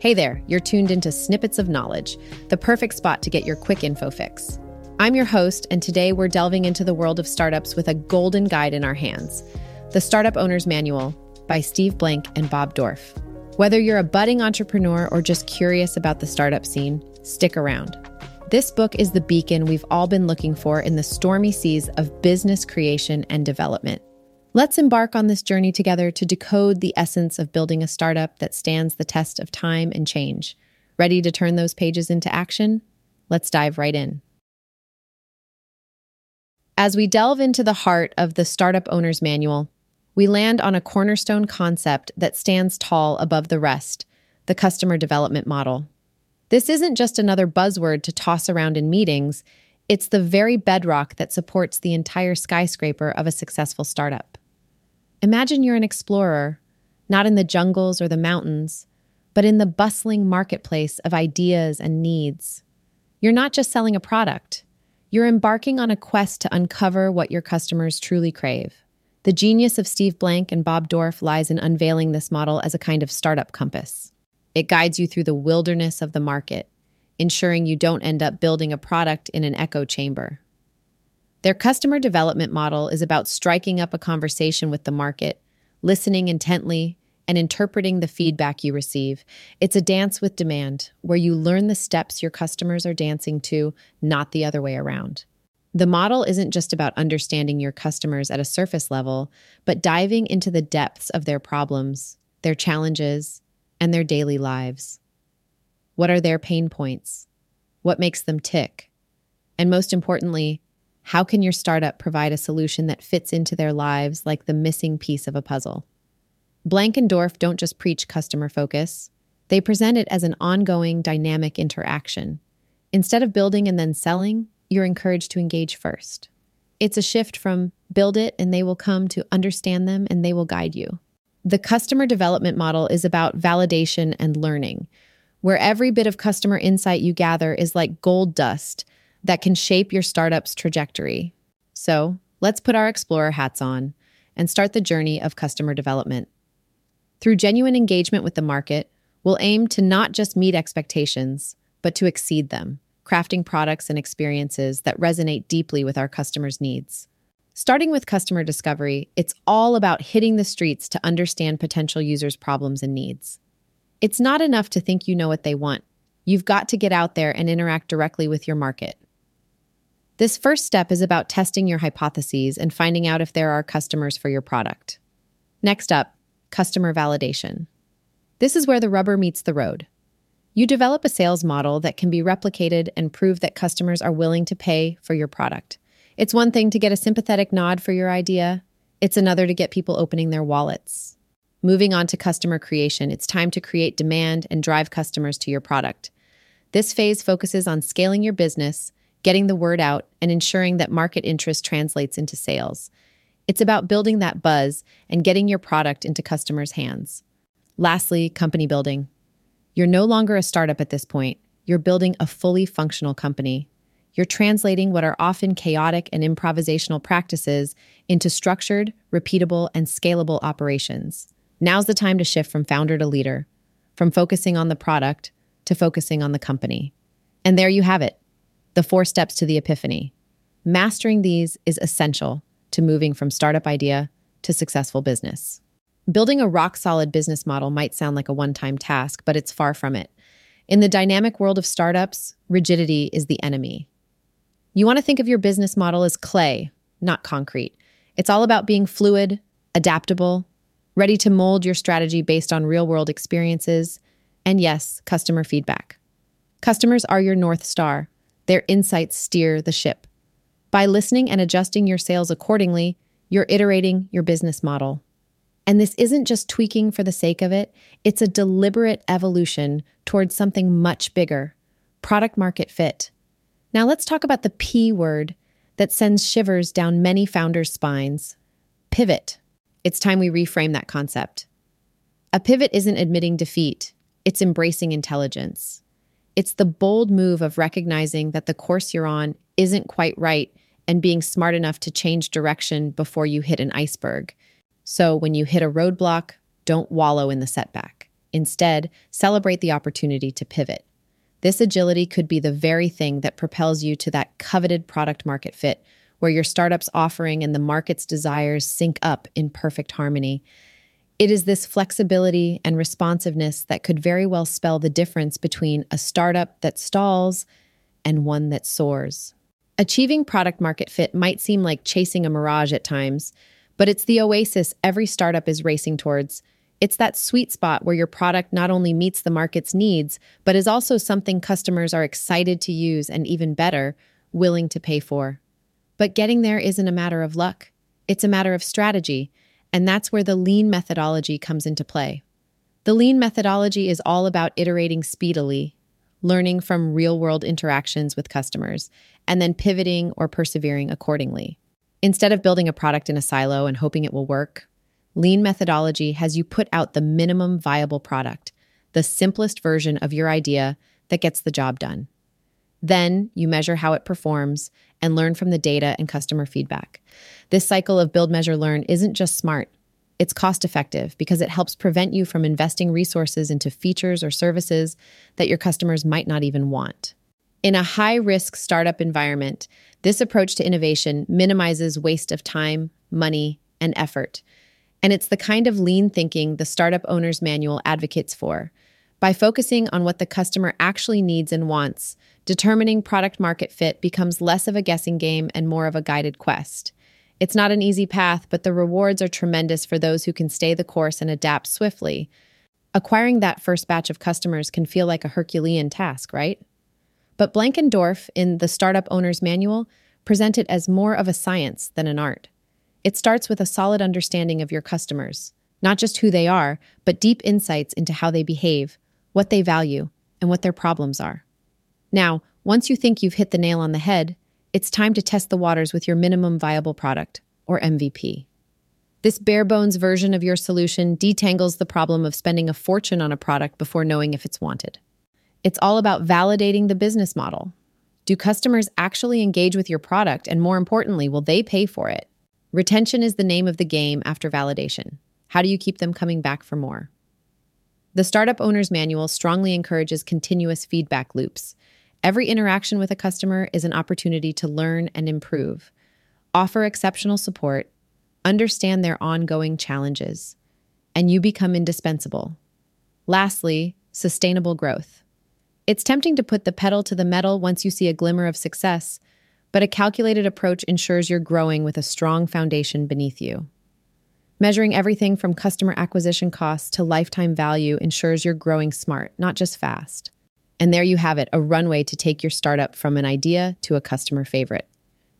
Hey there, you're tuned into Snippets of Knowledge, the perfect spot to get your quick info fix. I'm your host, and today we're delving into the world of startups with a golden guide in our hands The Startup Owner's Manual by Steve Blank and Bob Dorf. Whether you're a budding entrepreneur or just curious about the startup scene, stick around. This book is the beacon we've all been looking for in the stormy seas of business creation and development. Let's embark on this journey together to decode the essence of building a startup that stands the test of time and change. Ready to turn those pages into action? Let's dive right in. As we delve into the heart of the Startup Owner's Manual, we land on a cornerstone concept that stands tall above the rest the customer development model. This isn't just another buzzword to toss around in meetings, it's the very bedrock that supports the entire skyscraper of a successful startup. Imagine you're an explorer, not in the jungles or the mountains, but in the bustling marketplace of ideas and needs. You're not just selling a product, you're embarking on a quest to uncover what your customers truly crave. The genius of Steve Blank and Bob Dorf lies in unveiling this model as a kind of startup compass. It guides you through the wilderness of the market, ensuring you don't end up building a product in an echo chamber. Their customer development model is about striking up a conversation with the market, listening intently, and interpreting the feedback you receive. It's a dance with demand, where you learn the steps your customers are dancing to, not the other way around. The model isn't just about understanding your customers at a surface level, but diving into the depths of their problems, their challenges, and their daily lives. What are their pain points? What makes them tick? And most importantly, how can your startup provide a solution that fits into their lives like the missing piece of a puzzle? Blank and Dorf don't just preach customer focus, they present it as an ongoing, dynamic interaction. Instead of building and then selling, you're encouraged to engage first. It's a shift from build it and they will come to understand them and they will guide you. The customer development model is about validation and learning, where every bit of customer insight you gather is like gold dust that can shape your startup's trajectory. So let's put our explorer hats on and start the journey of customer development. Through genuine engagement with the market, we'll aim to not just meet expectations, but to exceed them, crafting products and experiences that resonate deeply with our customers' needs. Starting with customer discovery, it's all about hitting the streets to understand potential users' problems and needs. It's not enough to think you know what they want. You've got to get out there and interact directly with your market. This first step is about testing your hypotheses and finding out if there are customers for your product. Next up, customer validation. This is where the rubber meets the road. You develop a sales model that can be replicated and prove that customers are willing to pay for your product. It's one thing to get a sympathetic nod for your idea, it's another to get people opening their wallets. Moving on to customer creation, it's time to create demand and drive customers to your product. This phase focuses on scaling your business, getting the word out, and ensuring that market interest translates into sales. It's about building that buzz and getting your product into customers' hands. Lastly, company building. You're no longer a startup at this point. You're building a fully functional company. You're translating what are often chaotic and improvisational practices into structured, repeatable, and scalable operations. Now's the time to shift from founder to leader, from focusing on the product to focusing on the company. And there you have it the four steps to the epiphany. Mastering these is essential to moving from startup idea to successful business. Building a rock solid business model might sound like a one time task, but it's far from it. In the dynamic world of startups, rigidity is the enemy. You want to think of your business model as clay, not concrete. It's all about being fluid, adaptable, ready to mold your strategy based on real world experiences, and yes, customer feedback. Customers are your North Star. Their insights steer the ship. By listening and adjusting your sales accordingly, you're iterating your business model. And this isn't just tweaking for the sake of it, it's a deliberate evolution towards something much bigger product market fit. Now let's talk about the P word that sends shivers down many founders' spines pivot. It's time we reframe that concept. A pivot isn't admitting defeat, it's embracing intelligence. It's the bold move of recognizing that the course you're on isn't quite right and being smart enough to change direction before you hit an iceberg. So when you hit a roadblock, don't wallow in the setback. Instead, celebrate the opportunity to pivot. This agility could be the very thing that propels you to that coveted product market fit, where your startup's offering and the market's desires sync up in perfect harmony. It is this flexibility and responsiveness that could very well spell the difference between a startup that stalls and one that soars. Achieving product market fit might seem like chasing a mirage at times, but it's the oasis every startup is racing towards. It's that sweet spot where your product not only meets the market's needs, but is also something customers are excited to use and even better, willing to pay for. But getting there isn't a matter of luck, it's a matter of strategy, and that's where the lean methodology comes into play. The lean methodology is all about iterating speedily, learning from real world interactions with customers, and then pivoting or persevering accordingly. Instead of building a product in a silo and hoping it will work, Lean methodology has you put out the minimum viable product, the simplest version of your idea that gets the job done. Then you measure how it performs and learn from the data and customer feedback. This cycle of build, measure, learn isn't just smart, it's cost effective because it helps prevent you from investing resources into features or services that your customers might not even want. In a high risk startup environment, this approach to innovation minimizes waste of time, money, and effort and it's the kind of lean thinking the Startup Owner's Manual advocates for. By focusing on what the customer actually needs and wants, determining product market fit becomes less of a guessing game and more of a guided quest. It's not an easy path, but the rewards are tremendous for those who can stay the course and adapt swiftly. Acquiring that first batch of customers can feel like a Herculean task, right? But Blank and Dorf, in the Startup Owner's Manual present it as more of a science than an art. It starts with a solid understanding of your customers, not just who they are, but deep insights into how they behave, what they value, and what their problems are. Now, once you think you've hit the nail on the head, it's time to test the waters with your minimum viable product, or MVP. This bare bones version of your solution detangles the problem of spending a fortune on a product before knowing if it's wanted. It's all about validating the business model. Do customers actually engage with your product? And more importantly, will they pay for it? Retention is the name of the game after validation. How do you keep them coming back for more? The Startup Owner's Manual strongly encourages continuous feedback loops. Every interaction with a customer is an opportunity to learn and improve. Offer exceptional support, understand their ongoing challenges, and you become indispensable. Lastly, sustainable growth. It's tempting to put the pedal to the metal once you see a glimmer of success, but a calculated approach ensures you're growing with a strong foundation beneath you. Measuring everything from customer acquisition costs to lifetime value ensures you're growing smart, not just fast. And there you have it a runway to take your startup from an idea to a customer favorite.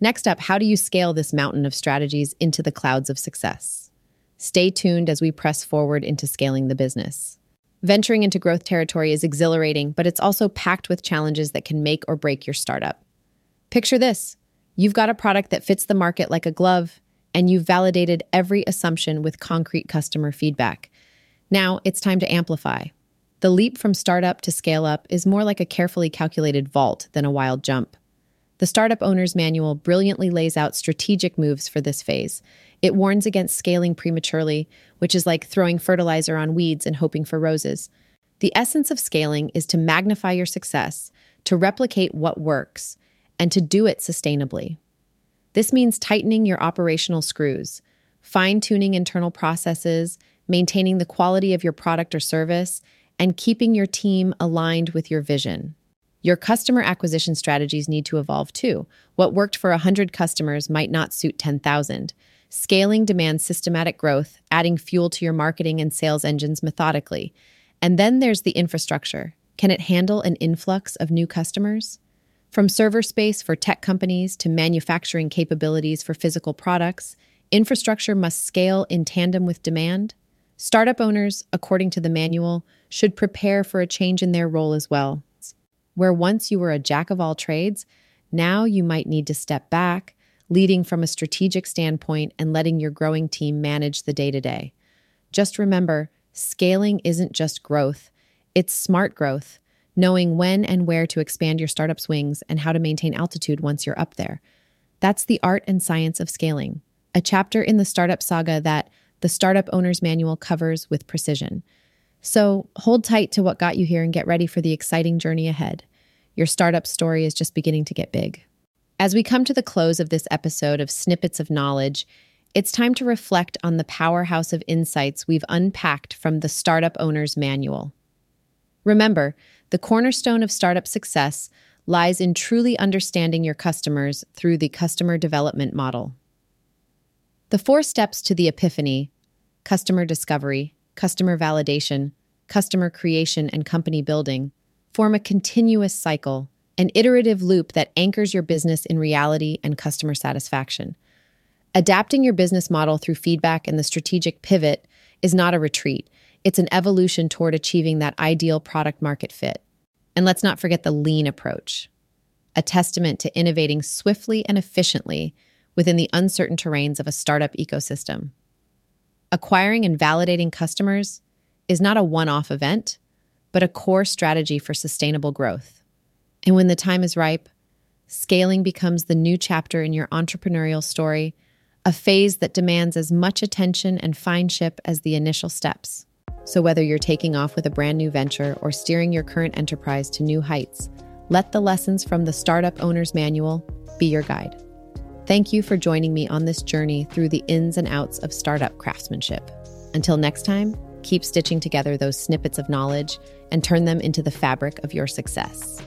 Next up, how do you scale this mountain of strategies into the clouds of success? Stay tuned as we press forward into scaling the business. Venturing into growth territory is exhilarating, but it's also packed with challenges that can make or break your startup. Picture this you've got a product that fits the market like a glove, and you've validated every assumption with concrete customer feedback. Now it's time to amplify. The leap from startup to scale up is more like a carefully calculated vault than a wild jump. The Startup Owner's Manual brilliantly lays out strategic moves for this phase. It warns against scaling prematurely, which is like throwing fertilizer on weeds and hoping for roses. The essence of scaling is to magnify your success, to replicate what works, and to do it sustainably. This means tightening your operational screws, fine tuning internal processes, maintaining the quality of your product or service, and keeping your team aligned with your vision. Your customer acquisition strategies need to evolve too. What worked for 100 customers might not suit 10,000. Scaling demands systematic growth, adding fuel to your marketing and sales engines methodically. And then there's the infrastructure. Can it handle an influx of new customers? From server space for tech companies to manufacturing capabilities for physical products, infrastructure must scale in tandem with demand. Startup owners, according to the manual, should prepare for a change in their role as well. Where once you were a jack of all trades, now you might need to step back, leading from a strategic standpoint and letting your growing team manage the day to day. Just remember, scaling isn't just growth, it's smart growth knowing when and where to expand your startup's wings and how to maintain altitude once you're up there. That's the art and science of scaling, a chapter in the startup saga that the Startup Owner's Manual covers with precision. So hold tight to what got you here and get ready for the exciting journey ahead. Your startup story is just beginning to get big. As we come to the close of this episode of Snippets of Knowledge, it's time to reflect on the powerhouse of insights we've unpacked from the Startup Owner's Manual. Remember, the cornerstone of startup success lies in truly understanding your customers through the customer development model. The four steps to the epiphany customer discovery, customer validation, customer creation, and company building form a continuous cycle an iterative loop that anchors your business in reality and customer satisfaction. Adapting your business model through feedback and the strategic pivot is not a retreat, it's an evolution toward achieving that ideal product market fit. And let's not forget the lean approach, a testament to innovating swiftly and efficiently within the uncertain terrains of a startup ecosystem. Acquiring and validating customers is not a one off event, but a core strategy for sustainable growth. And when the time is ripe, scaling becomes the new chapter in your entrepreneurial story, a phase that demands as much attention and fineship as the initial steps. So, whether you're taking off with a brand new venture or steering your current enterprise to new heights, let the lessons from the Startup Owner's Manual be your guide. Thank you for joining me on this journey through the ins and outs of startup craftsmanship. Until next time, keep stitching together those snippets of knowledge and turn them into the fabric of your success.